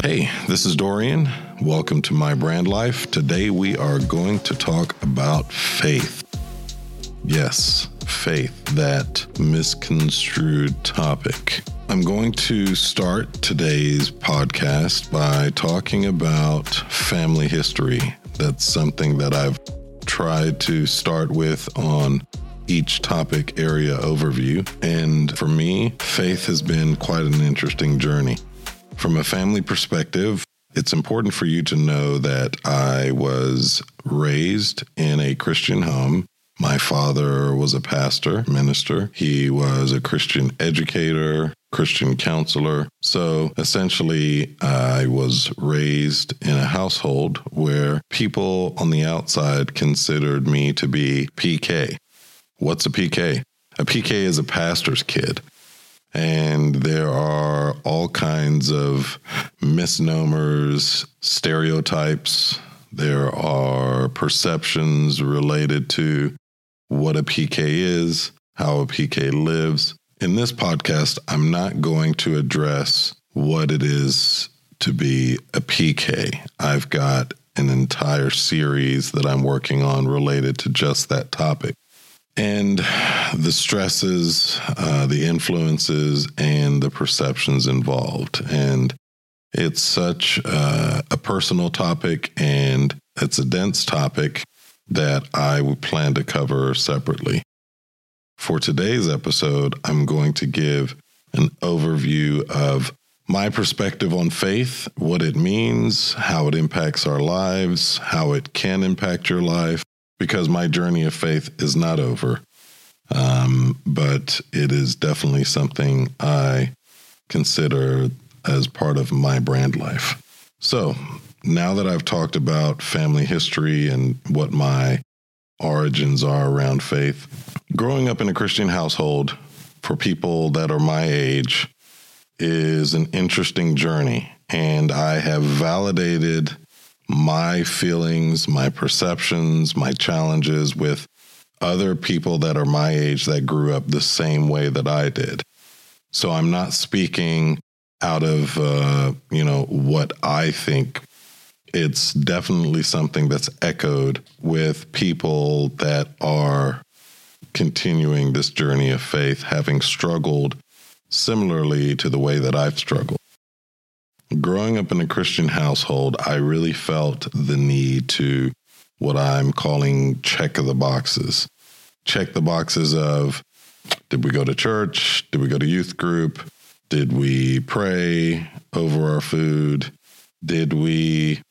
Hey, this is Dorian. Welcome to My Brand Life. Today we are going to talk about faith. Yes, faith, that misconstrued topic. I'm going to start today's podcast by talking about family history. That's something that I've tried to start with on each topic area overview. And for me, faith has been quite an interesting journey. From a family perspective, it's important for you to know that I was raised in a Christian home. My father was a pastor, minister. He was a Christian educator, Christian counselor. So essentially, I was raised in a household where people on the outside considered me to be PK. What's a PK? A PK is a pastor's kid. And there are all kinds of misnomers, stereotypes. There are perceptions related to what a PK is, how a PK lives. In this podcast, I'm not going to address what it is to be a PK. I've got an entire series that I'm working on related to just that topic and the stresses, uh, the influences, and the perceptions involved. And it's such uh, a personal topic and it's a dense topic that I would plan to cover separately. For today's episode, I'm going to give an overview of my perspective on faith, what it means, how it impacts our lives, how it can impact your life, because my journey of faith is not over. Um, but it is definitely something I consider as part of my brand life. So now that I've talked about family history and what my origins are around faith, growing up in a Christian household for people that are my age is an interesting journey. And I have validated my feelings, my perceptions, my challenges with other people that are my age that grew up the same way that I did. So I'm not speaking out of, uh, you know, what I think. It's definitely something that's echoed with people that are continuing this journey of faith, having struggled similarly to the way that I've struggled. Growing up in a Christian household, I really felt the need to what I'm calling check the boxes. Check the boxes of did we go to church? Did we go to youth group? Did we pray over our food? Did we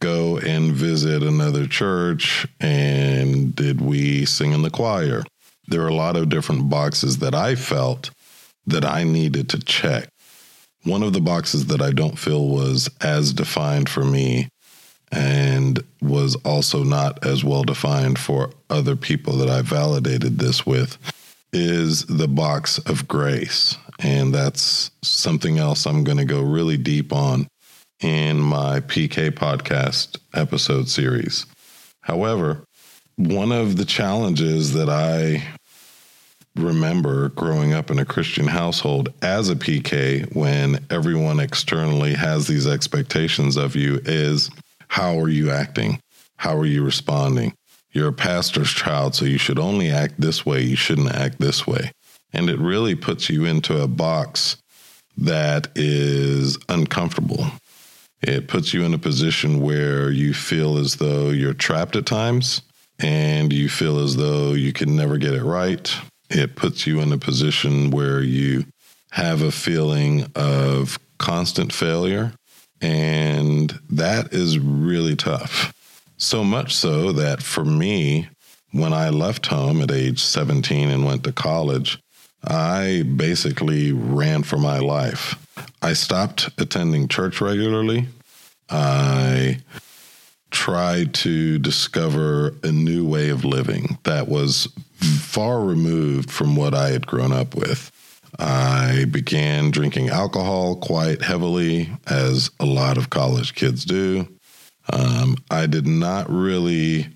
go and visit another church? And did we sing in the choir? There are a lot of different boxes that I felt that I needed to check one of the boxes that I don't feel was as defined for me and was also not as well defined for other people that I validated this with is the box of grace. And that's something else I'm going to go really deep on in my PK podcast episode series. However, one of the challenges that I remember growing up in a Christian household as a PK when everyone externally has these expectations of you is how are you acting? How are you responding? You're a pastor's child, so you should only act this way. You shouldn't act this way. And it really puts you into a box that is uncomfortable. It puts you in a position where you feel as though you're trapped at times and you feel as though you can never get it right it puts you in a position where you have a feeling of constant failure. And that is really tough. So much so that for me, when I left home at age 17 and went to college, I basically ran for my life. I stopped attending church regularly. I tried to discover a new way of living that was far removed from what I had grown up with. I began drinking alcohol quite heavily, as a lot of college kids do. Um, I did not really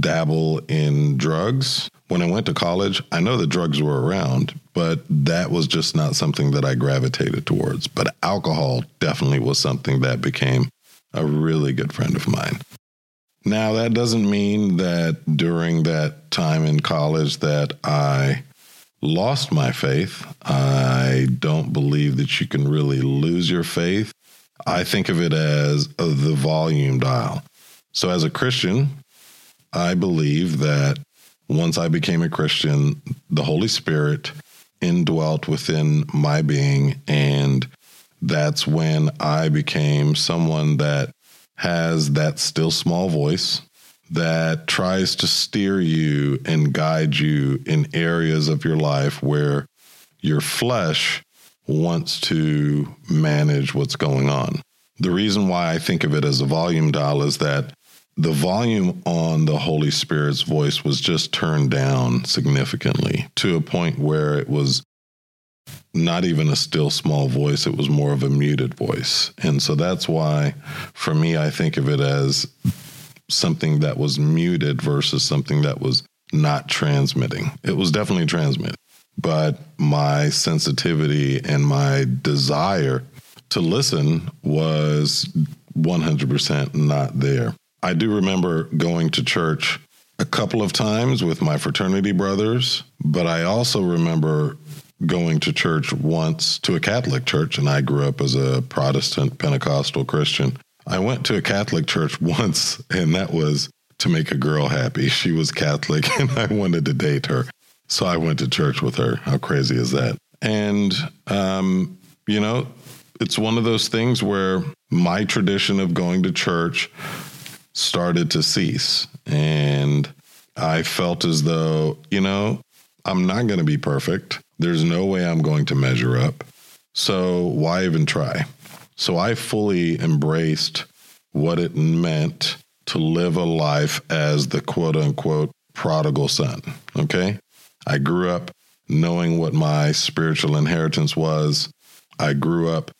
dabble in drugs. When I went to college, I know the drugs were around but that was just not something that I gravitated towards. But alcohol definitely was something that became a really good friend of mine. Now, that doesn't mean that during that time in college that I lost my faith. I don't believe that you can really lose your faith. I think of it as the volume dial. So, as a Christian, I believe that once I became a Christian, the Holy Spirit indwelt within my being. And that's when I became someone that has that still small voice that tries to steer you and guide you in areas of your life where your flesh wants to manage what's going on. The reason why I think of it as a volume dial is that the volume on the Holy Spirit's voice was just turned down significantly to a point where it was not even a still small voice, it was more of a muted voice. And so that's why, for me, I think of it as something that was muted versus something that was not transmitting. It was definitely transmitting, but my sensitivity and my desire to listen was 100% not there. I do remember going to church a couple of times with my fraternity brothers, but I also remember going to church once to a Catholic church, and I grew up as a Protestant Pentecostal Christian. I went to a Catholic church once, and that was to make a girl happy. She was Catholic, and I wanted to date her. So I went to church with her. How crazy is that? And, um, you know, it's one of those things where my tradition of going to church started to cease. And I felt as though, you know, I'm not going to be perfect. There's no way I'm going to measure up. So why even try? So I fully embraced what it meant to live a life as the quote unquote prodigal son. Okay. I grew up knowing what my spiritual inheritance was. I grew up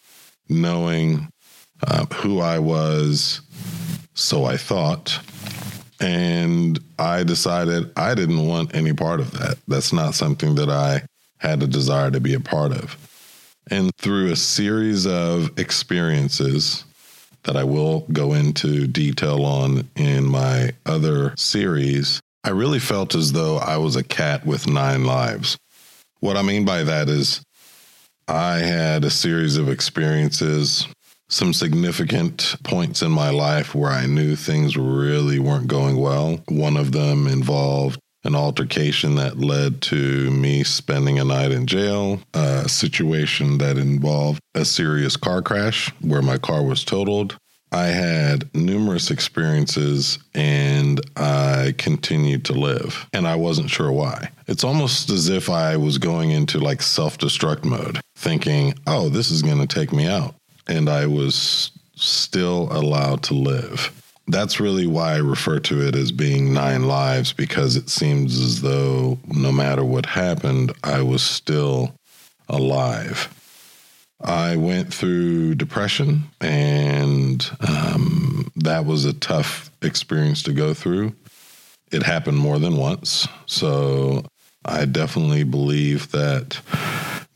knowing uh, who I was, so I thought. And I decided I didn't want any part of that. That's not something that I had a desire to be a part of. And through a series of experiences that I will go into detail on in my other series, I really felt as though I was a cat with nine lives. What I mean by that is, I had a series of experiences, some significant points in my life where I knew things really weren't going well. One of them involved an altercation that led to me spending a night in jail, a situation that involved a serious car crash where my car was totaled. I had numerous experiences and I continued to live, and I wasn't sure why. It's almost as if I was going into like self destruct mode, thinking, oh, this is going to take me out. And I was still allowed to live that's really why I refer to it as being nine lives because it seems as though no matter what happened, I was still alive. I went through depression, and um, that was a tough experience to go through. It happened more than once. So I definitely believe that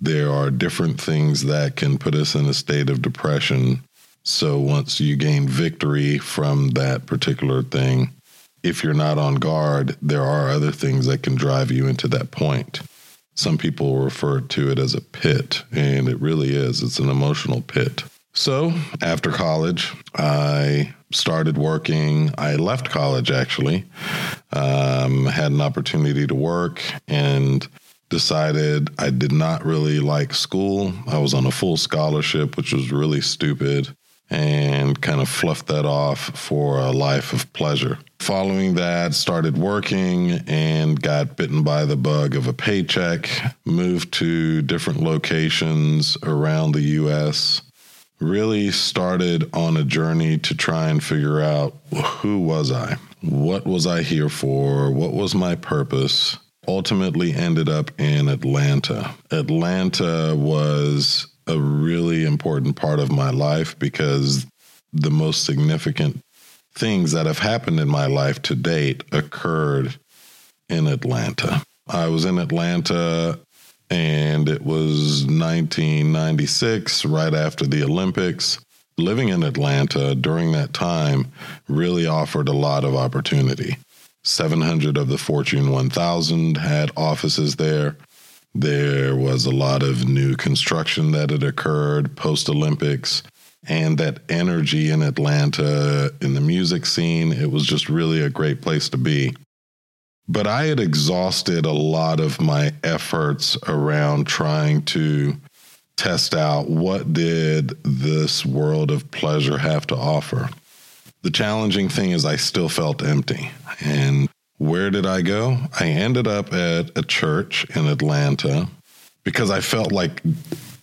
there are different things that can put us in a state of depression so once you gain victory from that particular thing, if you're not on guard, there are other things that can drive you into that point. Some people refer to it as a pit, and it really is. It's an emotional pit. So after college, I started working. I left college actually, um, had an opportunity to work, and decided I did not really like school. I was on a full scholarship, which was really stupid and kind of fluffed that off for a life of pleasure. Following that, started working and got bitten by the bug of a paycheck, moved to different locations around the US. Really started on a journey to try and figure out who was I? What was I here for? What was my purpose? Ultimately ended up in Atlanta. Atlanta was a really important part of my life because the most significant things that have happened in my life to date occurred in Atlanta. I was in Atlanta And it was 1996, right after the Olympics. Living in Atlanta during that time really offered a lot of opportunity. 700 of the Fortune 1000 had offices there. There was a lot of new construction that had occurred post Olympics and that energy in Atlanta in the music scene. It was just really a great place to be. But I had exhausted a lot of my efforts around trying to test out what did this world of pleasure have to offer. The challenging thing is I still felt empty. And where did I go? I ended up at a church in Atlanta because I felt like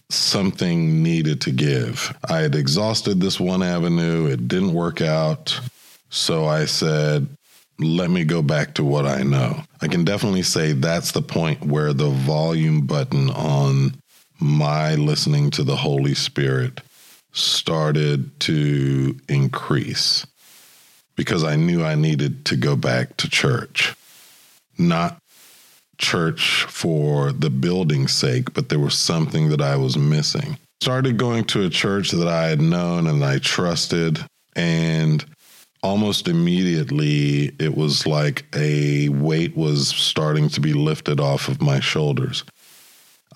something needed to give. I had exhausted this one avenue, it didn't work out. So I said, let me go back to what I know. I can definitely say that's the point where the volume button on my listening to the Holy Spirit started to increase because I knew I needed to go back to church. Not church for the building's sake, but there was something that I was missing. Started going to a church that I had known and I trusted, and almost immediately it was like a weight was starting to be lifted off of my shoulders.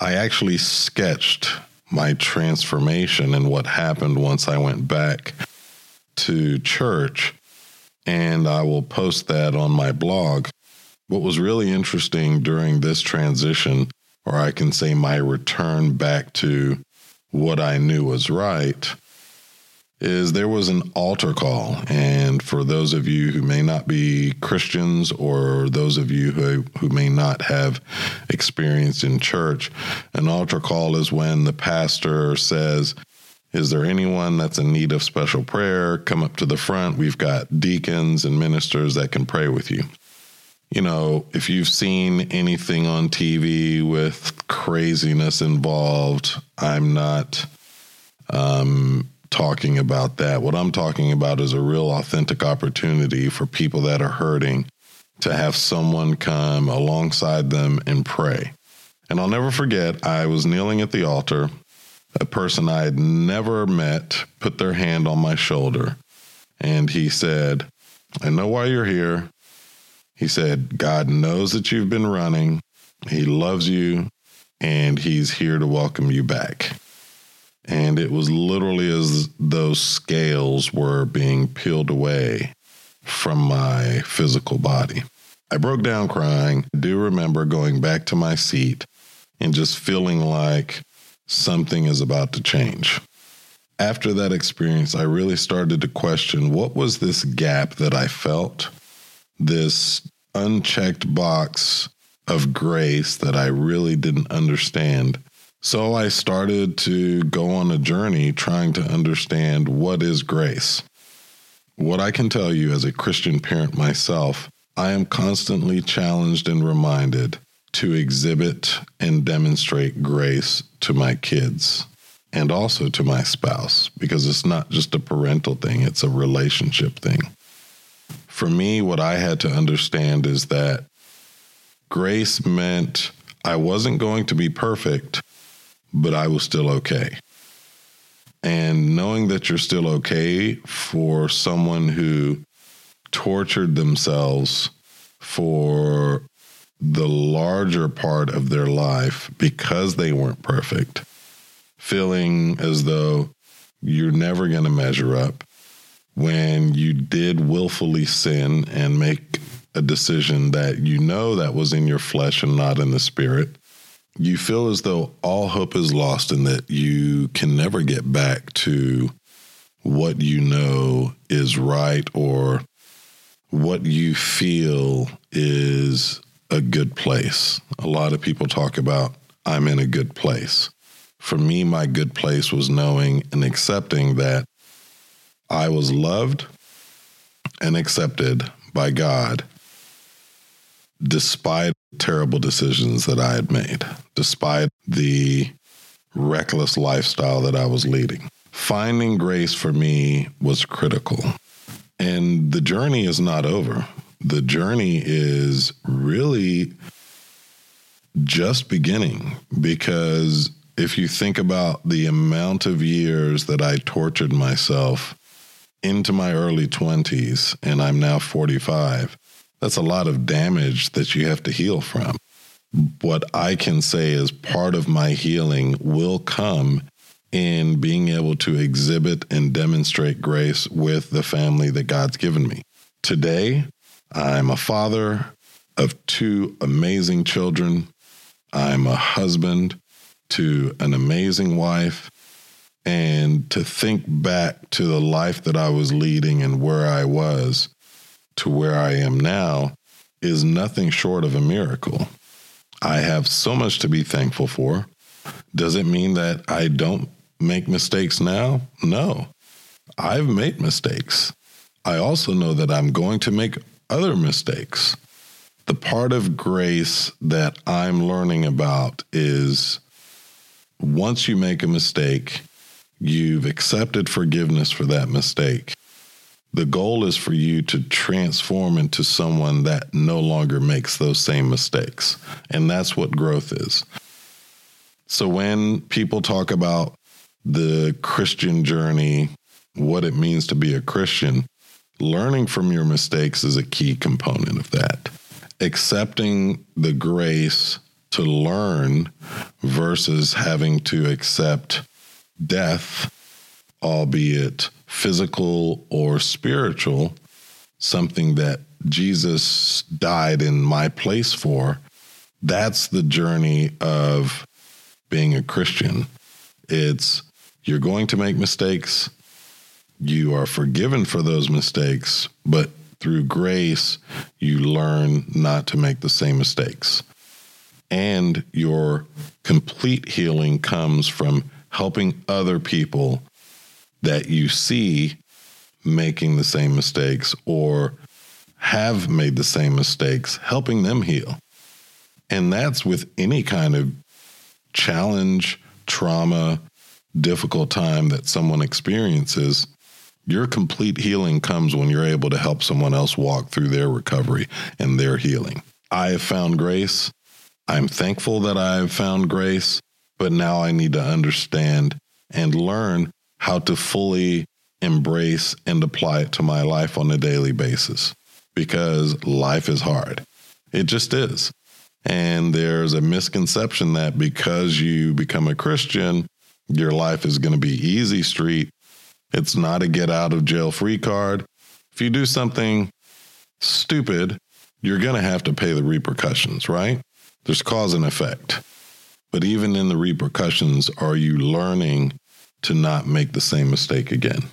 I actually sketched my transformation and what happened once I went back to church, and I will post that on my blog. What was really interesting during this transition, or I can say my return back to what I knew was right, is there was an altar call. And for those of you who may not be Christians or those of you who, who may not have experience in church, an altar call is when the pastor says, is there anyone that's in need of special prayer? Come up to the front. We've got deacons and ministers that can pray with you you know, if you've seen anything on TV with craziness involved, I'm not um, talking about that. What I'm talking about is a real authentic opportunity for people that are hurting to have someone come alongside them and pray. And I'll never forget, I was kneeling at the altar. A person I had never met put their hand on my shoulder and he said, I know why you're here. He said, God knows that you've been running, He loves you, and He's here to welcome you back. And it was literally as those scales were being peeled away from my physical body. I broke down crying. I do remember going back to my seat and just feeling like something is about to change. After that experience, I really started to question what was this gap that I felt? this unchecked box of grace that I really didn't understand. So I started to go on a journey trying to understand what is grace. What I can tell you as a Christian parent myself, I am constantly challenged and reminded to exhibit and demonstrate grace to my kids and also to my spouse because it's not just a parental thing, it's a relationship thing for me, what I had to understand is that grace meant I wasn't going to be perfect, but I was still okay. And knowing that you're still okay for someone who tortured themselves for the larger part of their life because they weren't perfect, feeling as though you're never going to measure up, when you did willfully sin and make a decision that you know that was in your flesh and not in the spirit, you feel as though all hope is lost and that you can never get back to what you know is right or what you feel is a good place. A lot of people talk about, I'm in a good place. For me, my good place was knowing and accepting that I was loved and accepted by God despite terrible decisions that I had made, despite the reckless lifestyle that I was leading. Finding grace for me was critical. And the journey is not over. The journey is really just beginning because if you think about the amount of years that I tortured myself into my early 20s and I'm now 45, that's a lot of damage that you have to heal from. What I can say is part of my healing will come in being able to exhibit and demonstrate grace with the family that God's given me. Today, I'm a father of two amazing children. I'm a husband to an amazing wife. And to think back to the life that I was leading and where I was to where I am now is nothing short of a miracle. I have so much to be thankful for. Does it mean that I don't make mistakes now? No. I've made mistakes. I also know that I'm going to make other mistakes. The part of grace that I'm learning about is once you make a mistake, you've accepted forgiveness for that mistake. The goal is for you to transform into someone that no longer makes those same mistakes. And that's what growth is. So when people talk about the Christian journey, what it means to be a Christian, learning from your mistakes is a key component of that. Accepting the grace to learn versus having to accept death, albeit physical or spiritual, something that Jesus died in my place for. That's the journey of being a Christian. It's you're going to make mistakes. You are forgiven for those mistakes, but through grace, you learn not to make the same mistakes. And your complete healing comes from helping other people that you see making the same mistakes or have made the same mistakes, helping them heal. And that's with any kind of challenge, trauma, difficult time that someone experiences. Your complete healing comes when you're able to help someone else walk through their recovery and their healing. I have found grace. I'm thankful that I have found grace, but now I need to understand and learn how to fully embrace and apply it to my life on a daily basis because life is hard. It just is. And there's a misconception that because you become a Christian, your life is going to be easy street. It's not a get out of jail free card. If you do something stupid, you're going to have to pay the repercussions, right? There's cause and effect. But even in the repercussions, are you learning to not make the same mistake again?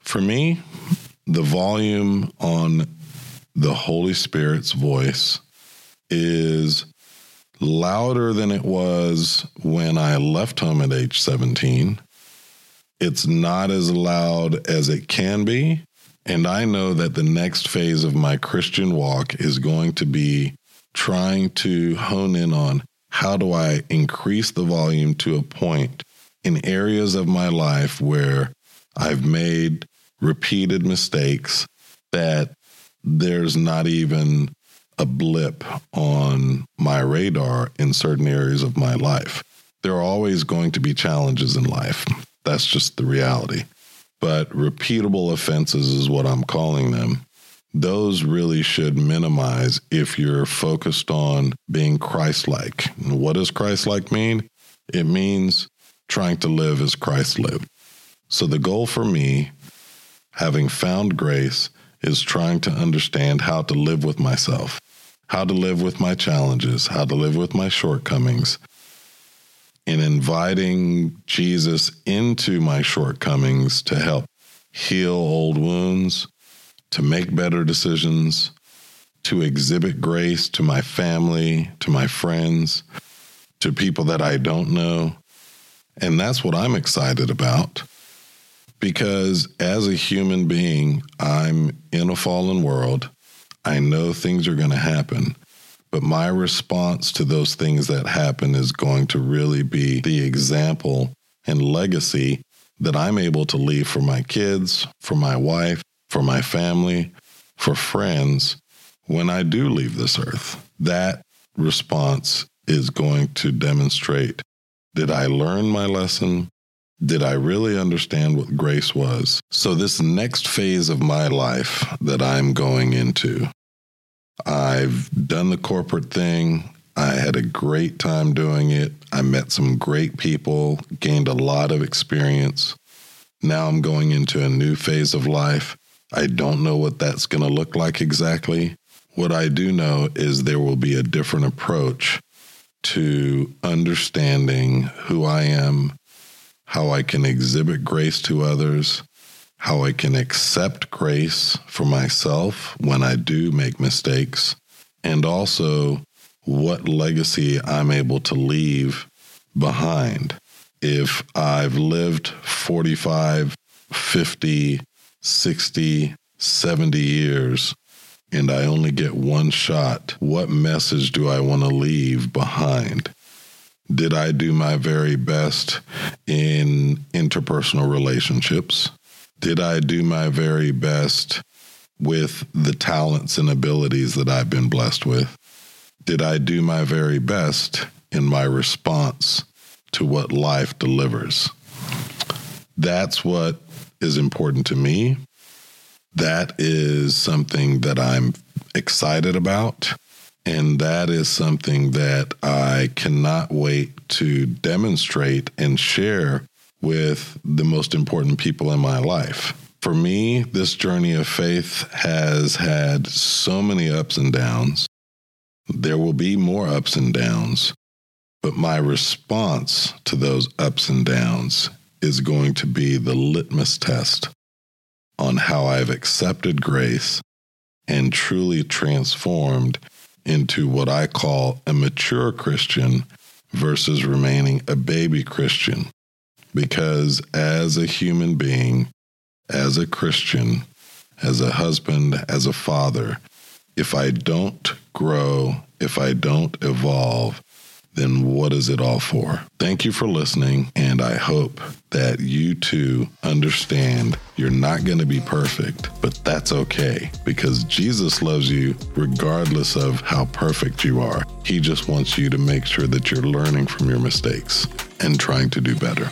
For me, the volume on the Holy Spirit's voice is louder than it was when I left home at age 17. It's not as loud as it can be. And I know that the next phase of my Christian walk is going to be trying to hone in on how do I increase the volume to a point in areas of my life where I've made repeated mistakes that there's not even a blip on my radar in certain areas of my life. There are always going to be challenges in life. That's just the reality. But repeatable offenses is what I'm calling them. Those really should minimize if you're focused on being Christ like. What does Christ like mean? It means trying to live as Christ lived. So the goal for me, having found grace, is trying to understand how to live with myself how to live with my challenges, how to live with my shortcomings, and inviting Jesus into my shortcomings to help heal old wounds, to make better decisions, to exhibit grace to my family, to my friends, to people that I don't know. And that's what I'm excited about. Because as a human being, I'm in a fallen world. I know things are going to happen, but my response to those things that happen is going to really be the example and legacy that I'm able to leave for my kids, for my wife, for my family, for friends when I do leave this earth. That response is going to demonstrate did I learn my lesson? Did I really understand what grace was? So, this next phase of my life that I'm going into, I've done the corporate thing. I had a great time doing it. I met some great people, gained a lot of experience. Now I'm going into a new phase of life. I don't know what that's going to look like exactly. What I do know is there will be a different approach to understanding who I am, how I can exhibit grace to others, how I can accept grace for myself when I do make mistakes, and also what legacy I'm able to leave behind. If I've lived 45, 50, 60, 70 years, and I only get one shot, what message do I want to leave behind? Did I do my very best in interpersonal relationships? Did I do my very best with the talents and abilities that I've been blessed with? Did I do my very best in my response to what life delivers? That's what is important to me. That is something that I'm excited about. And that is something that I cannot wait to demonstrate and share with the most important people in my life. For me, this journey of faith has had so many ups and downs. There will be more ups and downs, but my response to those ups and downs is going to be the litmus test on how I've accepted grace and truly transformed into what I call a mature Christian versus remaining a baby Christian. Because as a human being, as a Christian, as a husband, as a father, if I don't grow, if I don't evolve, then what is it all for? Thank you for listening, and I hope that you too understand you're not going to be perfect, but that's okay because Jesus loves you regardless of how perfect you are. He just wants you to make sure that you're learning from your mistakes and trying to do better.